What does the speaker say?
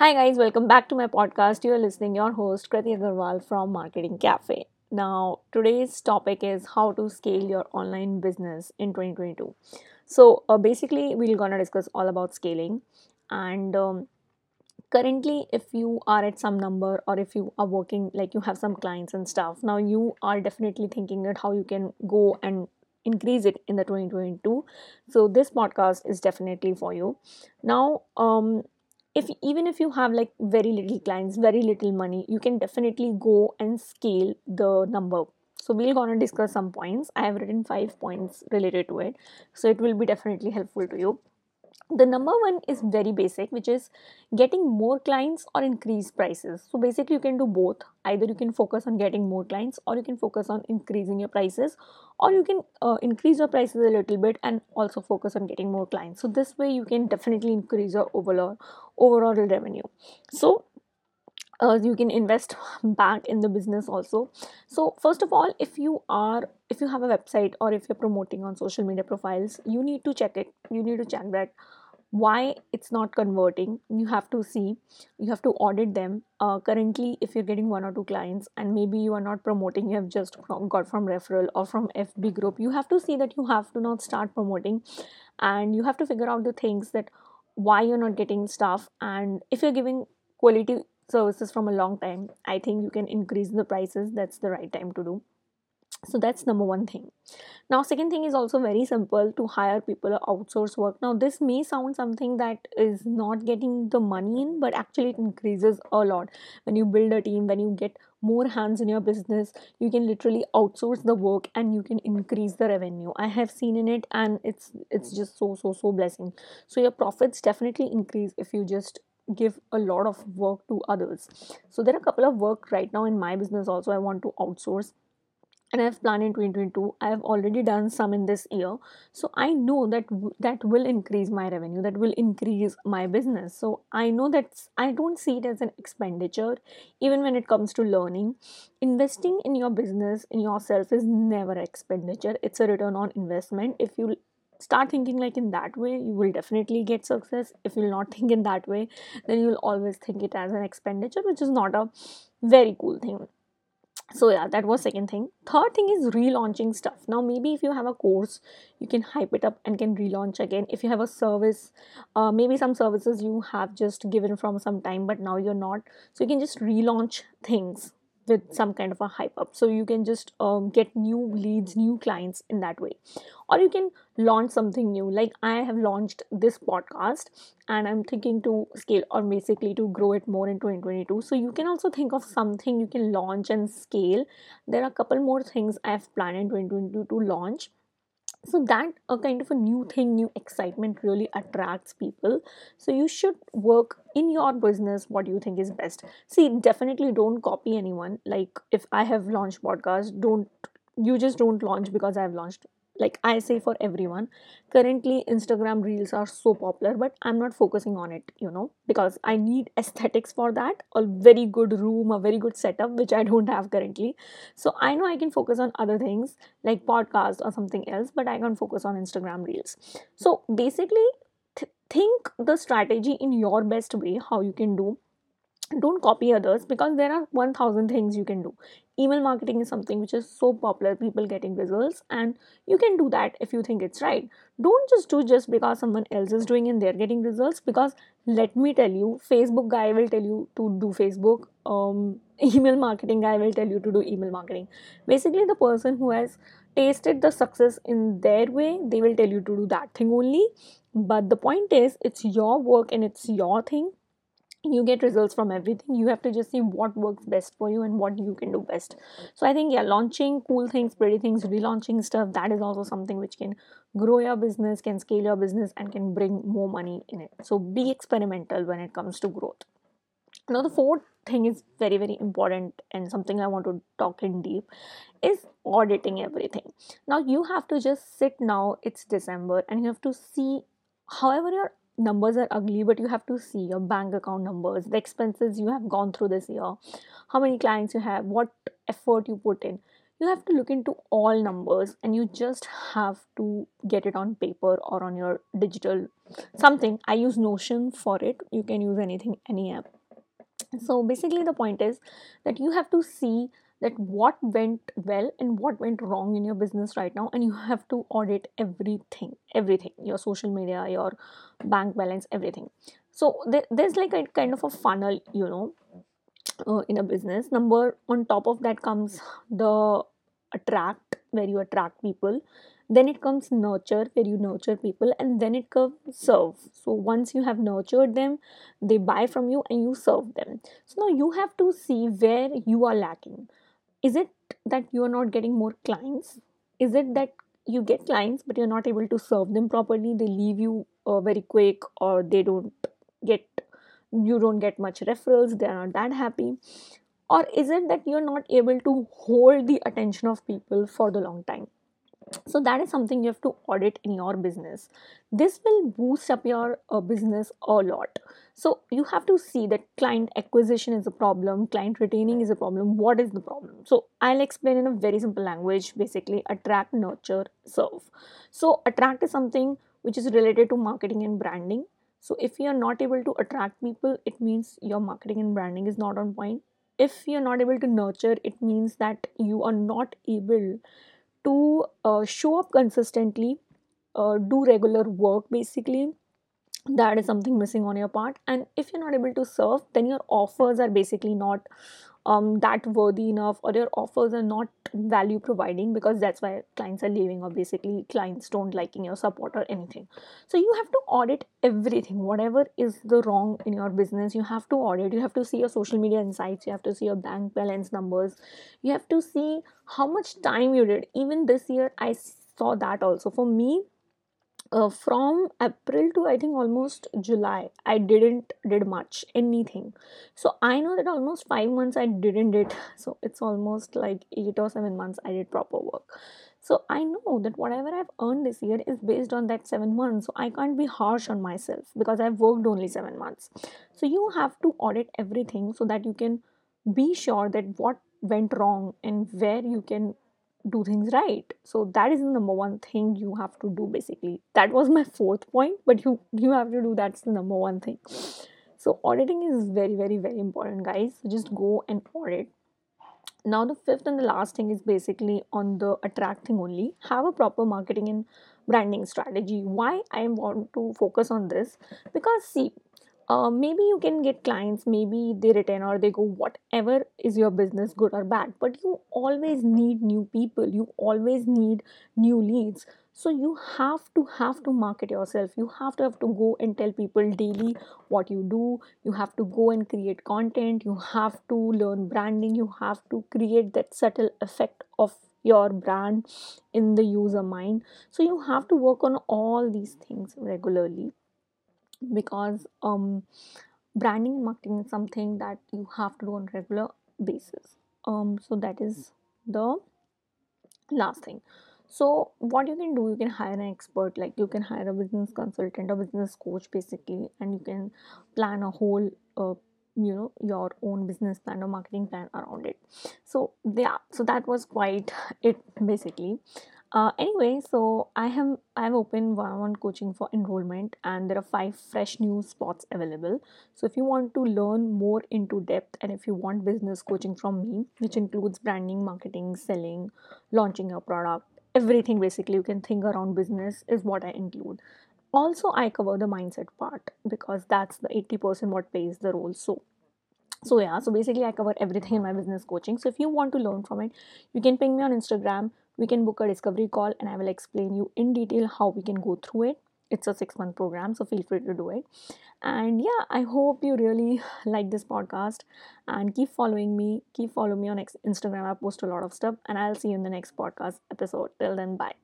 Hi guys, welcome back to my podcast. You are listening your host Krati Agarwal from Marketing Cafe. Now, today's topic is how to scale your online business in 2022. So, uh, basically, we're gonna discuss all about scaling. And um, currently, if you are at some number or if you are working, like you have some clients and stuff, now you are definitely thinking at how you can go and increase it in the 2022 so this podcast is definitely for you now um if even if you have like very little clients very little money you can definitely go and scale the number. So we're gonna discuss some points. I have written five points related to it. So it will be definitely helpful to you the number one is very basic which is getting more clients or increase prices. So basically you can do both. Either you can focus on getting more clients or you can focus on increasing your prices or you can uh, increase your prices a little bit and also focus on getting more clients. So this way you can definitely increase your overall overall revenue. So uh, you can invest back in the business also. So first of all if you are if you have a website or if you're promoting on social media profiles you need to check it. You need to check that why it's not converting. You have to see. You have to audit them. Uh, currently if you're getting one or two clients and maybe you are not promoting you have just got from referral or from fb group you have to see that you have to not start promoting. And you have to figure out the things that why you're not getting stuff. And if you're giving quality services from a long time i think you can increase the prices. That's the right time to do. So that's number one thing. Now second thing is also very simple to hire people or outsource work. Now this may sound something that is not getting the money in but actually it increases a lot. When you build a team when you get more hands in your business you can literally outsource the work and you can increase the revenue. I have seen in it and it's it's just so so so blessing. So your profits definitely increase if you just give a lot of work to others. So there are a couple of work right now in my business also i want to outsource. And i've planned in 2022 i have already done some in this year. So i know that w- that will increase my revenue that will increase my business. So i know that i don't see it as an expenditure even when it comes to learning. Investing in your business in yourself is never expenditure. It's a return on investment. If you start thinking like in that way you will definitely get success. If you'll not think in that way then you'll always think it as an expenditure which is not a very cool thing. So yeah that was second thing. Third thing is relaunching stuff. Now maybe if you have a course you can hype it up and can relaunch again. If you have a service uh, maybe some services you have just given from some time but now you're not. So you can just relaunch things with some kind of a hype up. So you can just um, get new leads new clients in that way. Or you can launch something new. Like i have launched this podcast and i'm thinking to scale or basically to grow it more in 2022 so you can also think of something you can launch and scale. There are a couple more things i've planned in 2022 to launch so that a kind of a new thing new excitement really attracts people. So you should work in your business what you think is best. See definitely don't copy anyone. Like if i have launched podcast don't you just don't launch because i've launched like i say for everyone currently instagram reels are so popular but i'm not focusing on it you know because i need aesthetics for that a very good room a very good setup which i don't have currently. So i know i can focus on other things like podcast or something else but i can't focus on instagram reels. So basically th- think the strategy in your best way how you can do don't copy others because there are 1000 things you can do. Email marketing is something which is so popular people getting results and you can do that if you think it's right. Don't just do just because someone else is doing and they're getting results because let me tell you facebook guy will tell you to do facebook um, email marketing guy will tell you to do email marketing. Basically the person who has tasted the success in their way they will tell you to do that thing only. But the point is it's your work and it's your thing you get results from everything. You have to just see what works best for you and what you can do best. So i think yeah launching cool things pretty things relaunching stuff that is also something which can grow your business can scale your business and can bring more money in it. So be experimental when it comes to growth. Now the fourth thing is very very important and something i want to talk in deep is auditing everything. Now you have to just sit now it's december and you have to see however your numbers are ugly but you have to see your bank account numbers the expenses you have gone through this year how many clients you have what effort you put in. You have to look into all numbers and you just have to get it on paper or on your digital something. I use notion for it. You can use anything any app. So basically the point is that you have to see that what went well and what went wrong in your business right now and you have to audit everything everything your social media your bank balance everything. So there, there's like a kind of a funnel you know uh, in a business. Number on top of that comes the attract where you attract people. Then it comes nurture where you nurture people and then it comes serve. So once you have nurtured them they buy from you and you serve them. So now you have to see where you are lacking is it that you are not getting more clients? Is it that you get clients but you're not able to serve them properly? They leave you uh, very quick or they don't get you don't get much referrals they are not that happy? Or is it that you're not able to hold the attention of people for the long time so that is something you have to audit in your business. This will boost up your uh, business a lot. So you have to see that client acquisition is a problem client retaining is a problem. What is the problem? So i'll explain in a very simple language basically attract nurture serve. So attract is something which is related to marketing and branding. So if you're not able to attract people it means your marketing and branding is not on point. If you're not able to nurture it means that you are not able to uh, show up consistently uh, do regular work basically. That is something missing on your part. And if you're not able to serve then your offers are basically not um, that worthy enough or your offers are not value providing because that's why clients are leaving or basically clients don't liking your support or anything. So you have to audit everything whatever is the wrong in your business you have to audit. You have to see your social media insights you have to see your bank balance numbers. You have to see how much time you did. Even this year i saw that also. For me uh, from april to i think almost july i didn't did much anything. So i know that almost 5 months i didn't did so it's almost like 8 or 7 months i did proper work. So i know that whatever i've earned this year is based on that 7 months so i can't be harsh on myself because i've worked only 7 months. So you have to audit everything so that you can be sure that what went wrong and where you can do things right. So that is the number one thing you have to do basically. That was my fourth point but you you have to do that's the number one thing. So auditing is very very very important guys. So just go and audit. Now the fifth and the last thing is basically on the attracting only. Have a proper marketing and branding strategy. Why i want to focus on this? Because see uh, maybe you can get clients maybe they return or they go whatever is your business good or bad. But you always need new people. You always need new leads. So you have to have to market yourself. You have to have to go and tell people daily what you do. You have to go and create content. You have to learn branding. You have to create that subtle effect of your brand in the user mind. So you have to work on all these things regularly because um branding and marketing is something that you have to do on regular basis. Um so that is the last thing. So what you can do you can hire an expert. Like you can hire a business consultant a business coach basically and you can plan a whole uh, you know your own business plan or marketing plan around it. So yeah so that was quite it basically uh, anyway, so I have I have opened one-on-one coaching for enrollment, and there are five fresh new spots available. So if you want to learn more into depth, and if you want business coaching from me, which includes branding, marketing, selling, launching your product, everything basically you can think around business is what I include. Also, I cover the mindset part because that's the eighty percent what plays the role. So so yeah so basically i cover everything in my business coaching so if you want to learn from it you can ping me on instagram we can book a discovery call and i will explain you in detail how we can go through it. It's a six month program so feel free to do it. And yeah i hope you really like this podcast and keep following me. Keep following me on instagram. I post a lot of stuff and i'll see you in the next podcast episode. Till then bye